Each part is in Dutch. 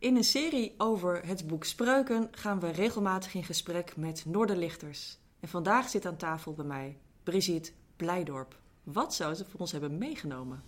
In een serie over het boek Spreuken gaan we regelmatig in gesprek met Noorderlichters. En vandaag zit aan tafel bij mij Brigitte Blijdorp. Wat zou ze voor ons hebben meegenomen?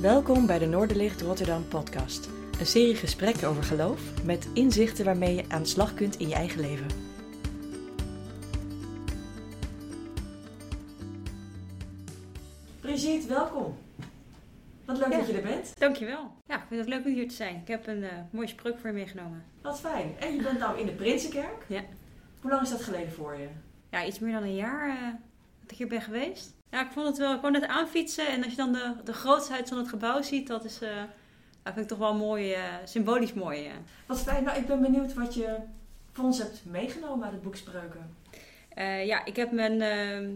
Welkom bij de Noorderlicht Rotterdam podcast. Een serie gesprekken over geloof met inzichten waarmee je aan de slag kunt in je eigen leven. Brigitte, welkom. Wat leuk Ja. dat je er bent. Dankjewel. Ja, ik vind het leuk om hier te zijn. Ik heb een eh, mooie spreuk voor je meegenomen. Wat fijn. En je bent nou in de Prinsenkerk. Ja. Hoe lang is dat geleden voor je? Ja, iets meer dan een jaar eh, dat ik hier ben geweest. Ja, ik vond het wel, ik kwam net aanfietsen en als je dan de, de grootsheid van het gebouw ziet, dat is, eh, ja, vind ik toch wel mooi, symbolisch mooi. Wat fijn. Nou, ik ben benieuwd wat je voor ons hebt meegenomen uit het boek Spreuken. Ja, ik heb mijn, ehm,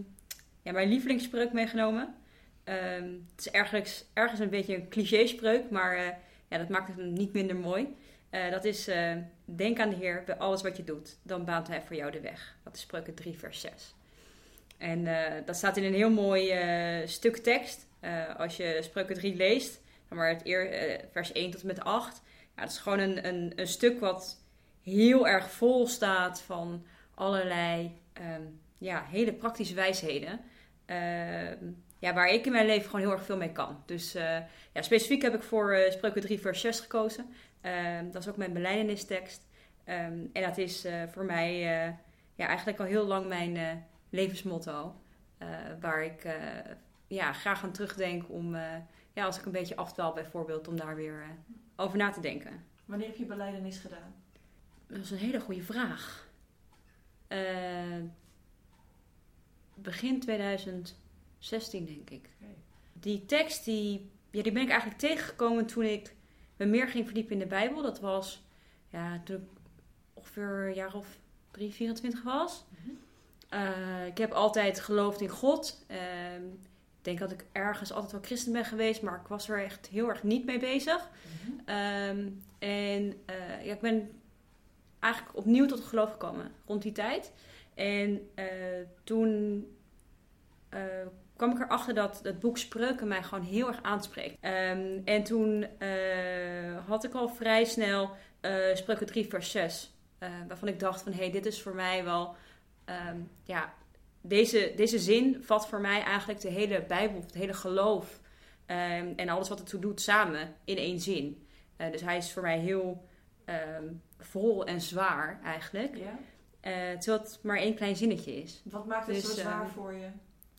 ja, mijn lievelingsspreuk meegenomen. Ehm, het is ergens, ergens een beetje een cliché-spreuk, maar eh, ja, dat maakt het niet minder mooi. Eh, dat is, eh, denk aan de Heer bij alles wat je doet, dan baant Hij voor jou de weg. Dat is Spreuken 3, vers 6. En dat staat in een heel mooi stuk tekst. Als je Spreuken 3 leest, maar het eer, vers 1 tot en met 8. Ja, het is gewoon een, een, een stuk wat heel erg vol staat van allerlei ehm, ja, hele praktische wijsheden. Ehm, ja, waar ik in mijn leven gewoon heel erg veel mee kan. Dus eh, ja, specifiek heb ik voor eh, uh, spreuken 3 vers 6 gekozen. Ehm, dat is ook mijn beleidenistekst. Um, ehm, en dat is eh, voor mij ja, eigenlijk al heel lang mijn levensmotto. waar ik ja, graag aan terugdenk om, ja, als ik een beetje afdwaal bijvoorbeeld, om daar weer over na te denken. Wanneer heb je beleidenis gedaan? Dat is een hele goede vraag. begin 2000. 16 denk ik. Die tekst die, ja, die ben ik eigenlijk tegengekomen toen ik me meer ging verdiepen in de Bijbel. Dat was ja, toen ik ongeveer een jaar of 3, 24 was. Mhm. Eh, ik heb altijd geloofd in God. Ehm, ik denk dat ik ergens altijd wel christen ben geweest, maar ik was er echt heel erg niet mee bezig. Mhm. Ehm, en eh, ja, ik ben eigenlijk opnieuw tot het geloof gekomen rond die tijd. En eh, toen kwam ik erachter dat het boek Spreuken mij gewoon heel erg aanspreekt. Ehm, en toen eh, had ik al vrij snel eh, Spreuken 3 vers 6. eh, waarvan ik dacht van, hé, hey, dit is voor mij wel... ehm, ja, deze, deze zin vat voor mij eigenlijk de hele Bijbel, het hele geloof... ehm, en alles wat het toe doet samen in één zin. Dus hij is voor mij heel vol en zwaar eigenlijk. Ja? Terwijl het maar één klein zinnetje is. Wat maakt het Dus, zo zwaar voor je?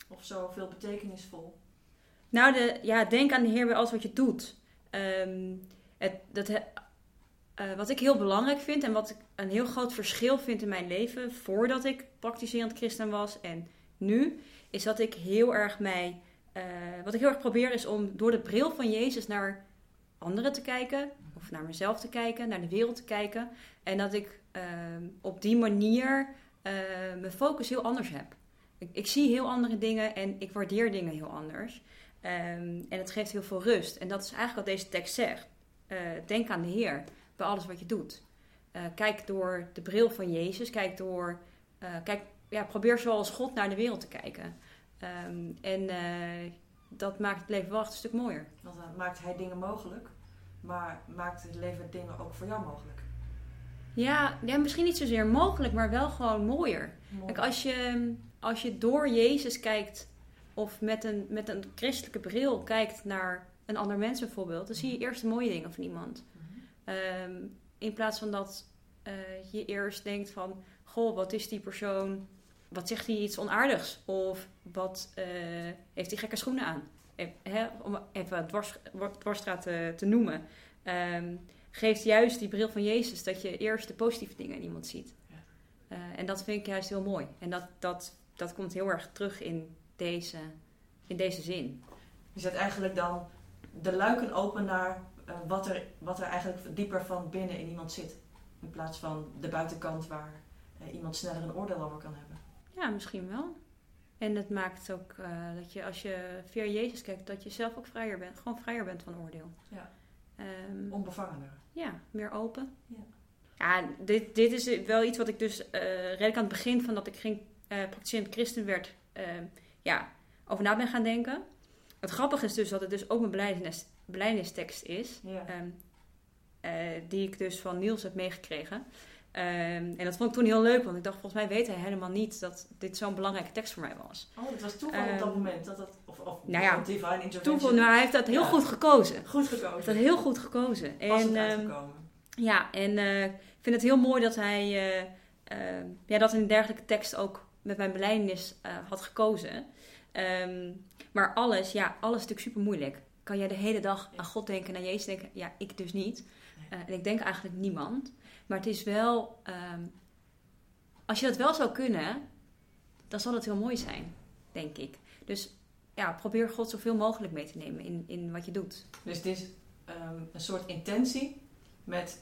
Of zo veel betekenisvol? Nou, de, ja, denk aan de Heer bij alles wat je doet. Ehm, het, dat, eh, wat ik heel belangrijk vind en wat ik een heel groot verschil vind in mijn leven voordat ik praktiserend christen was en nu, is dat ik heel erg mij. eh, wat ik heel erg probeer is om door de bril van Jezus naar anderen te kijken, of naar mezelf te kijken, naar de wereld te kijken. En dat ik ehm, op die manier eh, mijn focus heel anders heb. Ik, ik zie heel andere dingen en ik waardeer dingen heel anders. Ehm, en het geeft heel veel rust. En dat is eigenlijk wat deze tekst zegt. Eh, denk aan de Heer bij alles wat je doet. Eh, kijk door de bril van Jezus. Kijk door. eh, kijk, ja, probeer zoals God naar de wereld te kijken. Ehm, en dat maakt het leven wel echt een stuk mooier. Want dan maakt hij dingen mogelijk. Maar maakt het leven dingen ook voor jou mogelijk? Ja, ja, misschien niet zozeer mogelijk, maar wel gewoon mooier. Mooi. Kijk, als je, als je door Jezus kijkt, of met een, met een christelijke bril kijkt naar een ander mens bijvoorbeeld, dan zie je eerst de mooie dingen van iemand. Ehm, in plaats van dat eh, je eerst denkt van, goh, wat is die persoon, wat zegt hij iets onaardigs? Of wat eh, heeft hij gekke schoenen aan? Eh, om even dwars, dwarsstraat te, te noemen. Ehm, geeft juist die bril van Jezus dat je eerst de positieve dingen in iemand ziet. En dat vind ik juist heel mooi. En dat, dat, dat komt heel erg terug in deze, in deze zin. Je zet eigenlijk dan de luiken open naar eh, wat, er, wat er eigenlijk dieper van binnen in iemand zit. In plaats van de buitenkant waar eh, iemand sneller een oordeel over kan hebben. Ja, misschien wel. En het maakt ook eh, dat je als je via Jezus kijkt, dat je zelf ook vrijer bent. Gewoon vrijer bent van oordeel. Ja. Ehm, Onbevangener. ja, meer open. Ja. Ja, dit, dit is wel iets wat ik dus redelijk aan het begin van dat ik ging praktiserend christen werd, eh, ja, over na ben gaan denken. het grappige is dus dat het dus ook een belijdenis, belijdenistekst is. Ja. Ehm, eh, die ik dus van Niels heb meegekregen. Ehm, en dat vond ik toen heel leuk, want ik dacht, volgens mij weet hij helemaal niet dat dit zo'n belangrijke tekst voor mij was. Oh, het was toeval op dat Ehm, moment. Dat dat, of, of nou ja, divine. Toeval, nou, hij heeft dat heel Ja. goed gekozen. Goed Hij gekozen. heeft dat heel goed gekozen. Het En, ja, en eh, ik vind het heel mooi dat hij eh, eh, ja, dat een dergelijke tekst ook met mijn belijdenis eh, had gekozen. Ehm, maar alles, ja, alles is natuurlijk super moeilijk. Kan jij de hele dag aan God denken, aan Jezus denken? Ja, ik dus niet. Eh, en ik denk eigenlijk niemand. Maar het is wel, ehm, als je dat wel zou kunnen, dan zal het heel mooi zijn, denk ik. Dus ja, probeer God zoveel mogelijk mee te nemen in, in wat je doet. Dus het is ehm, een soort intentie met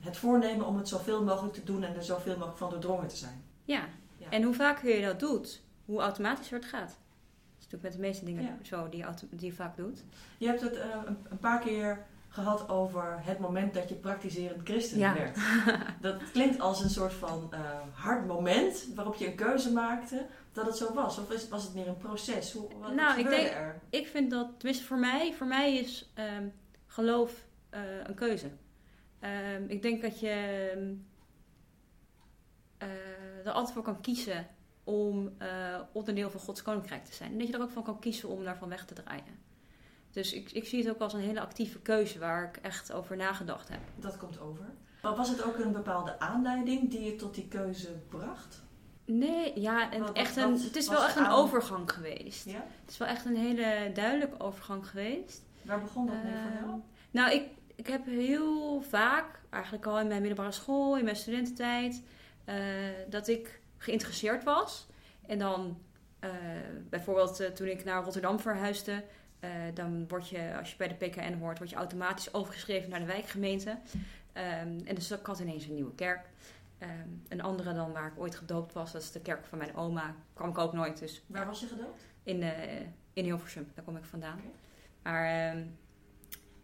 het voornemen om het zoveel mogelijk te doen en er zoveel mogelijk van doordrongen te zijn. Ja. Ja. En hoe vaker je dat doet, hoe automatischer het gaat. Dat is natuurlijk met de meeste dingen Ja. zo die je, die je vaak doet. Je hebt het eh, een, paar keer gehad over het moment dat je praktiserend christen Ja. werd. Dat klinkt als een soort van eh, hard moment waarop je een keuze maakte dat het zo was. Of is- was het meer een proces? Hoe, wat Nou, ik denk- er? Ik vind dat, tenminste voor mij, voor mij is ehm, geloof eh, een keuze. Ehm, ik denk dat je ehm, eh, er altijd voor kan kiezen om eh, onderdeel van Gods koninkrijk te zijn. En dat je er ook van kan kiezen om daarvan weg te draaien. Dus ik, ik zie het ook als een hele actieve keuze waar ik echt over nagedacht heb. Dat komt over. Maar was het ook een bepaalde aanleiding die je tot die keuze bracht? Nee, ja, en echt een, het is wel echt een overgang geweest. Ja? Het is wel echt een hele duidelijke overgang geweest. Waar begon dat mee voor Ehm, jou? Nou, ik, ik heb heel vaak, eigenlijk al in mijn middelbare school, in mijn studententijd, eh, dat ik geïnteresseerd was. En dan eh, bijvoorbeeld eh, toen ik naar Rotterdam verhuisde, eh, dan word je, als je bij de PKN hoort, word je automatisch overgeschreven naar de wijkgemeente. Ehm, en dus ik had ineens een nieuwe kerk. Ehm, een andere dan waar ik ooit gedoopt was, dat is de kerk van mijn oma. Kwam ik ook nooit, dus Waar was je gedoopt? in, eh in Hilversum. Daar kom ik vandaan. Maar ehm,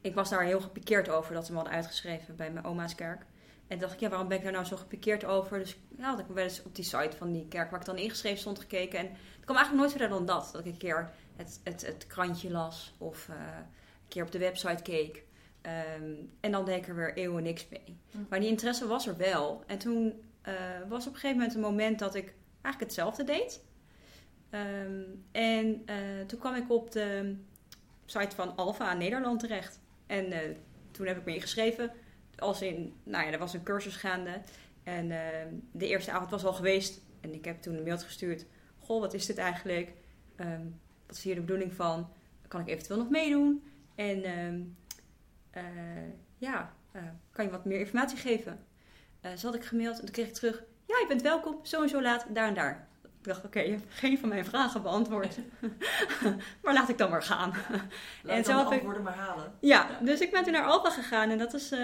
ik was daar heel gepikeerd over dat ze me hadden uitgeschreven bij mijn oma's kerk. En dacht ik, ja, waarom ben ik daar nou zo gepikeerd over? Dus ja, had ik wel eens op die site van die kerk waar ik dan ingeschreven stond gekeken. En het kwam eigenlijk nooit verder dan dat. Dat ik een keer het, het, het krantje las of eh, een keer op de website keek. Ehm, en dan deed ik er weer eeuwen niks mee. Hm. Maar die interesse was er wel. En toen eh, was op een gegeven moment een moment dat ik eigenlijk hetzelfde deed. Ehm, en eh, toen kwam ik op de site van Alfa Nederland terecht. En toen heb ik me ingeschreven. Als in, nou ja, er was een cursus gaande. En ehm, de eerste avond was al geweest. En ik heb toen een mail gestuurd. Goh, wat is dit eigenlijk? Ehm, wat is hier de bedoeling van? Kan ik eventueel nog meedoen? En ehm, eh, ja, eh, kan je wat meer informatie geven? Ze had ik gemaild en toen kreeg ik terug. Ja, je bent welkom, zo en zo laat, daar en daar. Ik dacht, oké, je hebt geen van mijn vragen beantwoord. maar laat ik dan maar gaan. Laat En zo heb ik- maar halen. Ja, Ja. dus ik ben toen naar Alfa gegaan en dat is eh,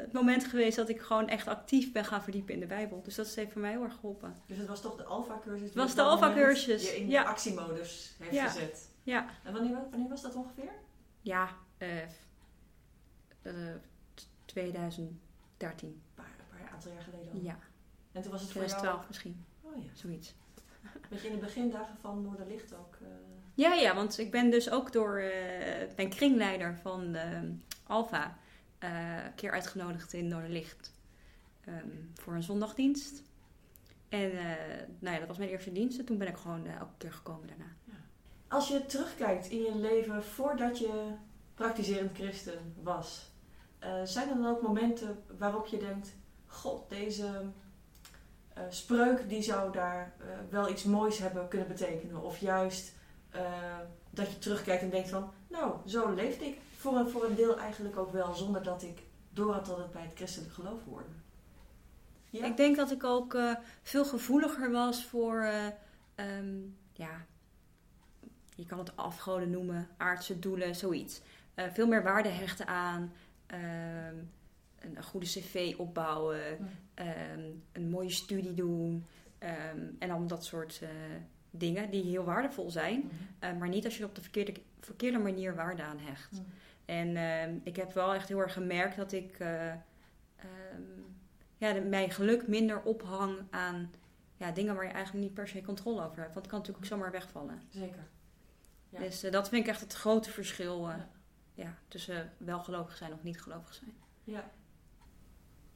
het moment geweest dat ik gewoon echt actief ben gaan verdiepen in de Bijbel. Dus dat heeft voor mij heel erg geholpen. Dus het was toch de alfa-cursus? die was de Alpha-cursus, Je in ja. de actiemodus heeft Ja. gezet. Ja, En wanneer, wanneer was dat ongeveer? ja, eh, eh, t- 2013. Een paar, een paar aantal jaar geleden al. Ja, En toen was het voor jou... 2012 misschien, Oh ja. zoiets. Weet je in de begindagen van Noorderlicht ook... eh, Ja, ja, want ik ben dus ook door eh, mijn kringleider van eh, Alfa eh, een keer uitgenodigd in Noorderlicht ehm, voor een zondagdienst. En eh, nou ja, dat was mijn eerste dienst en toen ben ik gewoon eh, elke keer gekomen daarna. Als je terugkijkt in je leven voordat je praktiserend christen was, eh, zijn er dan ook momenten waarop je denkt: God, deze eh, spreuk die zou daar eh, wel iets moois hebben kunnen betekenen? Of juist eh, dat je terugkijkt en denkt: van, Nou, zo leefde ik voor een, voor een deel eigenlijk ook wel, zonder dat ik door had dat het bij het christelijk geloof hoorde. Ja? Ik denk dat ik ook veel gevoeliger was voor, eh, ehm, ja, je kan het afgoden noemen, aardse doelen, zoiets. Veel meer waarde hechten aan, ehm, een, goede cv opbouwen, Hm. ehm, een mooie studie doen. ehm, en dan dat soort eh, dingen die heel waardevol zijn, eh, maar niet als je er op de verkeerde, verkeerde manier waarde aan hecht. En ehm, ik heb wel echt heel erg gemerkt dat ik eh, ja, de- mijn geluk minder ophang aan ja, dingen waar je eigenlijk niet per se controle over hebt. Want het kan natuurlijk ook zomaar wegvallen. Zeker. Ja. Dus dat vind ik echt het grote verschil Ja. ja. tussen wel gelovig zijn of niet gelovig zijn. Ja.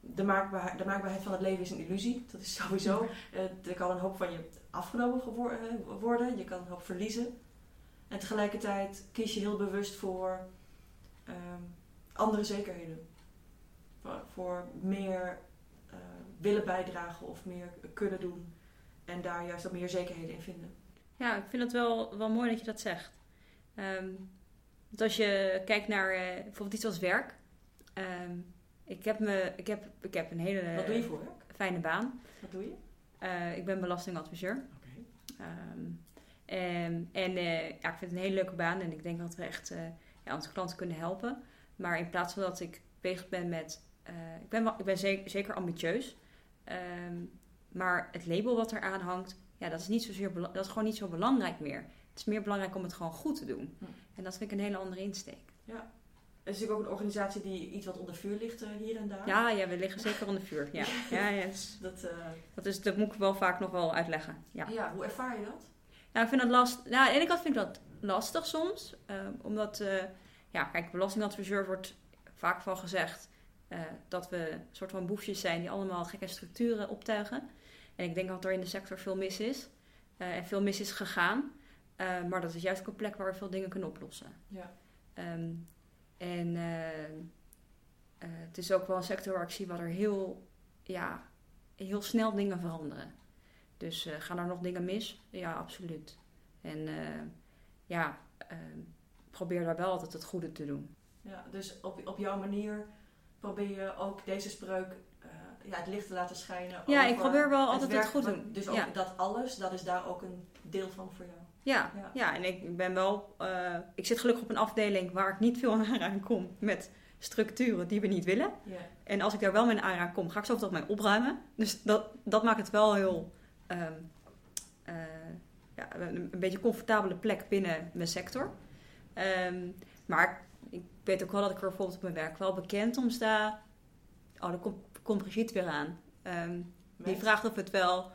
De maakbaarheid, de maakbaarheid van het leven is een illusie. Dat is sowieso. Eh, er kan een hoop van je afgenomen eh, worden. Je kan een hoop verliezen. En tegelijkertijd kies je heel bewust voor ehm, andere zekerheden. Voor, meer eh, willen bijdragen of meer kunnen doen. En daar juist ook meer zekerheden in vinden. Ja, ik vind het wel, wel mooi dat je dat zegt. Ehm, want als je kijkt naar bijvoorbeeld iets als werk. ehm, ik, heb me, ik, heb, ik heb een hele Wat doe je voor werk? fijne baan. Wat doe je? Eh, ik ben belastingadviseur. Oké. Ehm, en en eh, ja, ik vind het een hele leuke baan en ik denk dat we echt eh, ja, onze klanten kunnen helpen. Maar in plaats van dat ik bezig ben met. ik ben, wel, ik ben zeker, zeker ambitieus. Ehm, maar het label wat eraan hangt, ja, dat, is niet zozeer dat is gewoon niet zo belangrijk meer. Het is meer belangrijk om het gewoon goed te doen. Hm. En dat vind ik een hele andere insteek. Het is natuurlijk ook een organisatie die iets wat onder vuur ligt eh, hier en daar. Ja, ja, we liggen zeker onder vuur. Ja, ja, ja, dus Dat, eh, dat, is, dat moet ik wel vaak nog wel uitleggen. Ja. ja, hoe ervaar je dat? Nou, ik vind dat lastig. Nou, aan de ene kant vind ik dat lastig soms. eh, omdat, ja, kijk, belastingadviseur wordt vaak van gezegd dat we een soort van boefjes zijn die allemaal gekke structuren optuigen. En ik denk dat er in de sector veel mis is. en veel mis is gegaan. Maar dat is juist ook een plek waar we veel dingen kunnen oplossen. Ja. Ehm, en eh, eh, het is ook wel een sector waar ik zie waar er heel, ja, heel snel dingen veranderen. Dus eh, gaan er nog dingen mis? Ja, absoluut. En ja, eh, probeer daar wel altijd het goede te doen. Ja, dus op, op jouw manier probeer je ook deze spreuk ja, het licht te laten schijnen. Ja, ik probeer wel altijd het werk goed wat- doen. Dus ook Ja. dat alles, dat is daar ook een deel van voor jou. Ja, Ja. ja. en ik ben wel. eh, ik zit gelukkig op een afdeling waar ik niet veel aan kom met structuren die we niet willen. Ja. En als ik daar wel mee aanraking kom, ga ik zoveel mee opruimen. Dus dat, dat maakt het wel heel. ehm, eh, ja, een, een beetje comfortabele plek binnen mijn sector. Ehm, maar ik weet ook wel dat ik er bijvoorbeeld op mijn werk wel bekend om sta. Oh, daar komt, komt Brigitte weer aan. Ehm, die vraagt of het wel,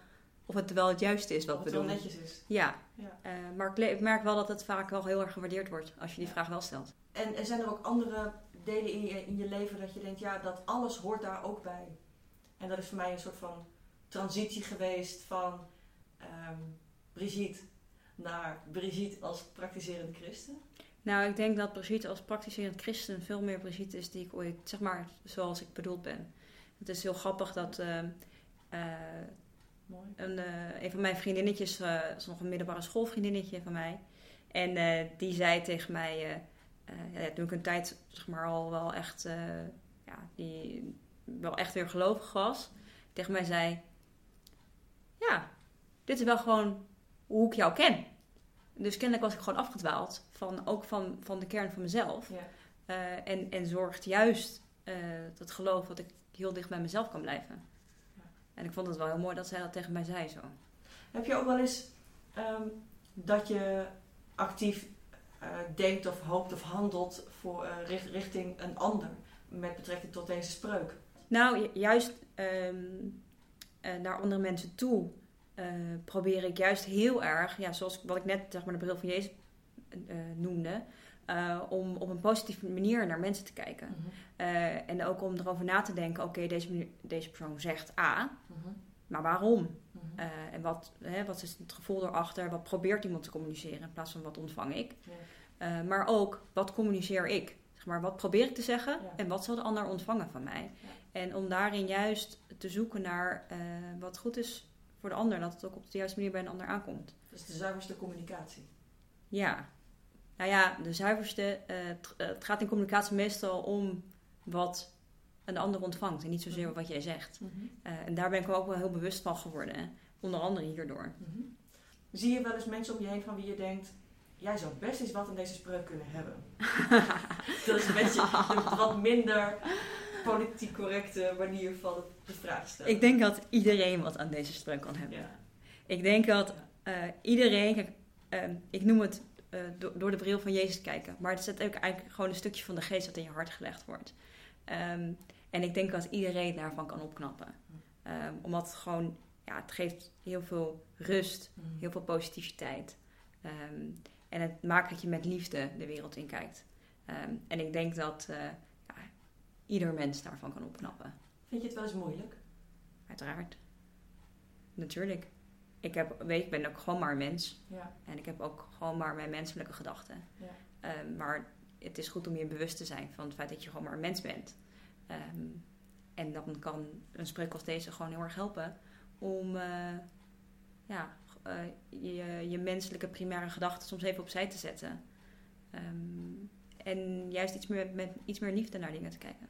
of het wel het juiste is wat of we het wel doen. netjes is. Ja, Ja. eh, maar ik, merk wel dat het vaak wel heel erg gewaardeerd wordt als je die Ja. vraag wel stelt. En, en zijn er ook andere delen in je, in je leven dat je denkt, ja, dat alles hoort daar ook bij. En dat is voor mij een soort van transitie geweest van ehm, Brigitte naar Brigitte als praktiserend christen. Nou, ik denk dat Brigitte als praktiserend christen veel meer Brigitte is die ik ooit, zeg maar, zoals ik bedoeld ben. Het is heel grappig dat eh, eh, Mooi. een, eh, een van mijn vriendinnetjes, eh is nog een middelbare schoolvriendinnetje van mij, en eh, die zei tegen mij, ja, toen ik een tijd, zeg maar, al wel echt, ja, die wel echt weer gelovig was, tegen mij zei, ja, dit is wel gewoon hoe ik jou ken. Dus kennelijk was ik gewoon afgedwaald, van, ook van, van de kern van mezelf. Ja. En, en zorgt juist eh dat geloof dat ik heel dicht bij mezelf kan blijven. En ik vond het wel heel mooi dat zij dat tegen mij zei zo. Heb je ook wel eens ehm, dat je actief eh, denkt of hoopt of handelt voor, eh, richt- richting een ander met betrekking tot deze spreuk? Nou, ju- juist ehm, eh, naar andere mensen toe probeer ik juist heel erg, ja, zoals wat ik net zeg maar, de bril van Jezus noemde, eh, om op een positieve manier naar mensen te kijken. Eh, en ook om erover na te denken, oké, deze, deze persoon zegt A, Mhm. maar waarom? Mhm. Eh, en wat, hè, wat is het gevoel erachter? Wat probeert iemand te communiceren in plaats van wat ontvang ik? Ja. Maar ook, wat communiceer ik? Zeg maar, wat probeer ik te zeggen Ja. en wat zal de ander ontvangen van mij? Ja. En om daarin juist te zoeken naar wat goed is voor de ander. Dat het ook op de juiste manier bij een ander aankomt. Dat is de zuiverste communicatie. Ja. Nou ja, de zuiverste. eh, het, eh, het gaat in communicatie meestal om wat een ander ontvangt. En niet zozeer wat jij zegt. Eh, en daar ben ik ook wel heel bewust van geworden. hè. Onder andere hierdoor. Mhm. Zie je wel eens mensen om je heen van wie je denkt... Jij zou best eens wat in deze spreuk kunnen hebben. dat is een beetje een wat minder politiek correcte manier van de vraag stellen. Ik denk dat iedereen wat aan deze spreuk kan hebben. Ja. Ik denk dat iedereen, kijk, ehm, ik noem het eh, do- door de bril van Jezus kijken, maar het is ook eigenlijk gewoon een stukje van de geest dat in je hart gelegd wordt. Ehm, en ik denk dat iedereen daarvan kan opknappen. Ehm, omdat het gewoon, ja, het geeft heel veel rust, Mhm. heel veel positiviteit. Ehm, en het maakt dat je met liefde de wereld in kijkt. En ik denk dat uh, ja, ieder mens daarvan kan opknappen. Vind je het wel eens moeilijk? Uiteraard. Natuurlijk. Ik, heb, weet, ik ben ook gewoon maar een mens. Ja. En ik heb ook gewoon maar mijn menselijke gedachten. Ja. Ehm, maar het is goed om je bewust te zijn van het feit dat je gewoon maar een mens bent. Ehm, en dan kan een spreuk als deze gewoon heel erg helpen om uh, ja, uh, je, je menselijke primaire gedachten soms even opzij te zetten. Um, en juist iets meer, met iets meer liefde naar dingen te kijken.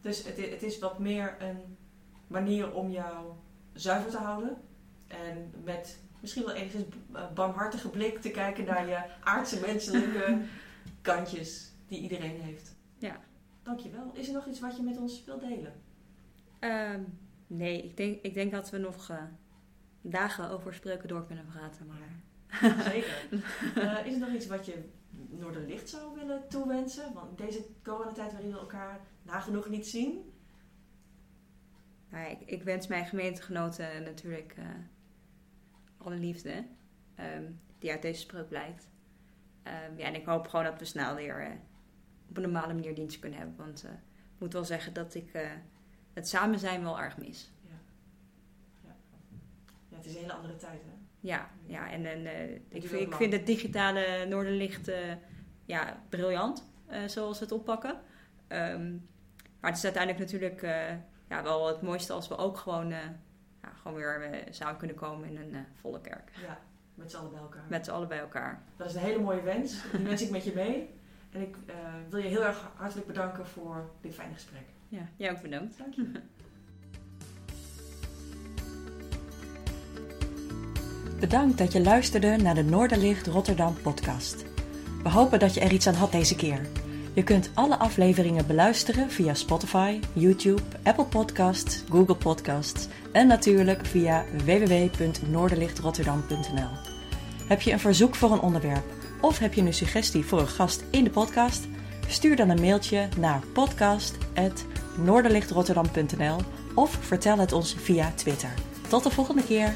Dus het, het is wat meer een manier om jou zuiver te houden. En met misschien wel enigszins barmhartige blik te kijken naar je aardse menselijke kantjes die iedereen heeft. Ja. Dankjewel. Is er nog iets wat je met ons wilt delen? Um, nee, ik denk, ik denk dat we nog uh, dagen over spreuken door kunnen praten. Maar... Zeker. Uh, is er nog iets wat je Noorderlicht zou willen toewensen? Want deze coronatijd waarin we elkaar nagenoeg niet zien. Nou, ik, ik, wens mijn gemeentegenoten natuurlijk alle liefde um, die uit deze spreuk blijkt. Um, ja, en ik hoop gewoon dat we snel weer uh, op een normale manier dienst kunnen hebben. Want uh, ik moet wel zeggen dat ik uh, het samen zijn wel erg mis. Ja. Ja. ja, het is een hele andere tijd hè? Ja, ja en, en ik, vind, ik vind het digitale Noorderlicht ja, briljant, zoals ze het oppakken. Um, maar het is uiteindelijk natuurlijk ja, wel het mooiste als we ook gewoon, ja, gewoon weer samen kunnen komen in een volle kerk. Ja, met z'n allen bij elkaar. Met z'n allen bij elkaar. Dat is een hele mooie wens. Die wens ik met je mee. En ik wil je heel erg hartelijk bedanken voor dit fijne gesprek. Ja, jij ook bedankt. Dank je. Bedankt dat je luisterde naar de Noorderlicht Rotterdam podcast. We hopen dat je er iets aan had deze keer. Je kunt alle afleveringen beluisteren via Spotify, YouTube, Apple Podcasts, Google Podcasts en natuurlijk via www.noorderlichtrotterdam.nl. Heb je een verzoek voor een onderwerp of heb je een suggestie voor een gast in de podcast? Stuur dan een mailtje naar podcast.noorderlichtrotterdam.nl of vertel het ons via Twitter. Tot de volgende keer!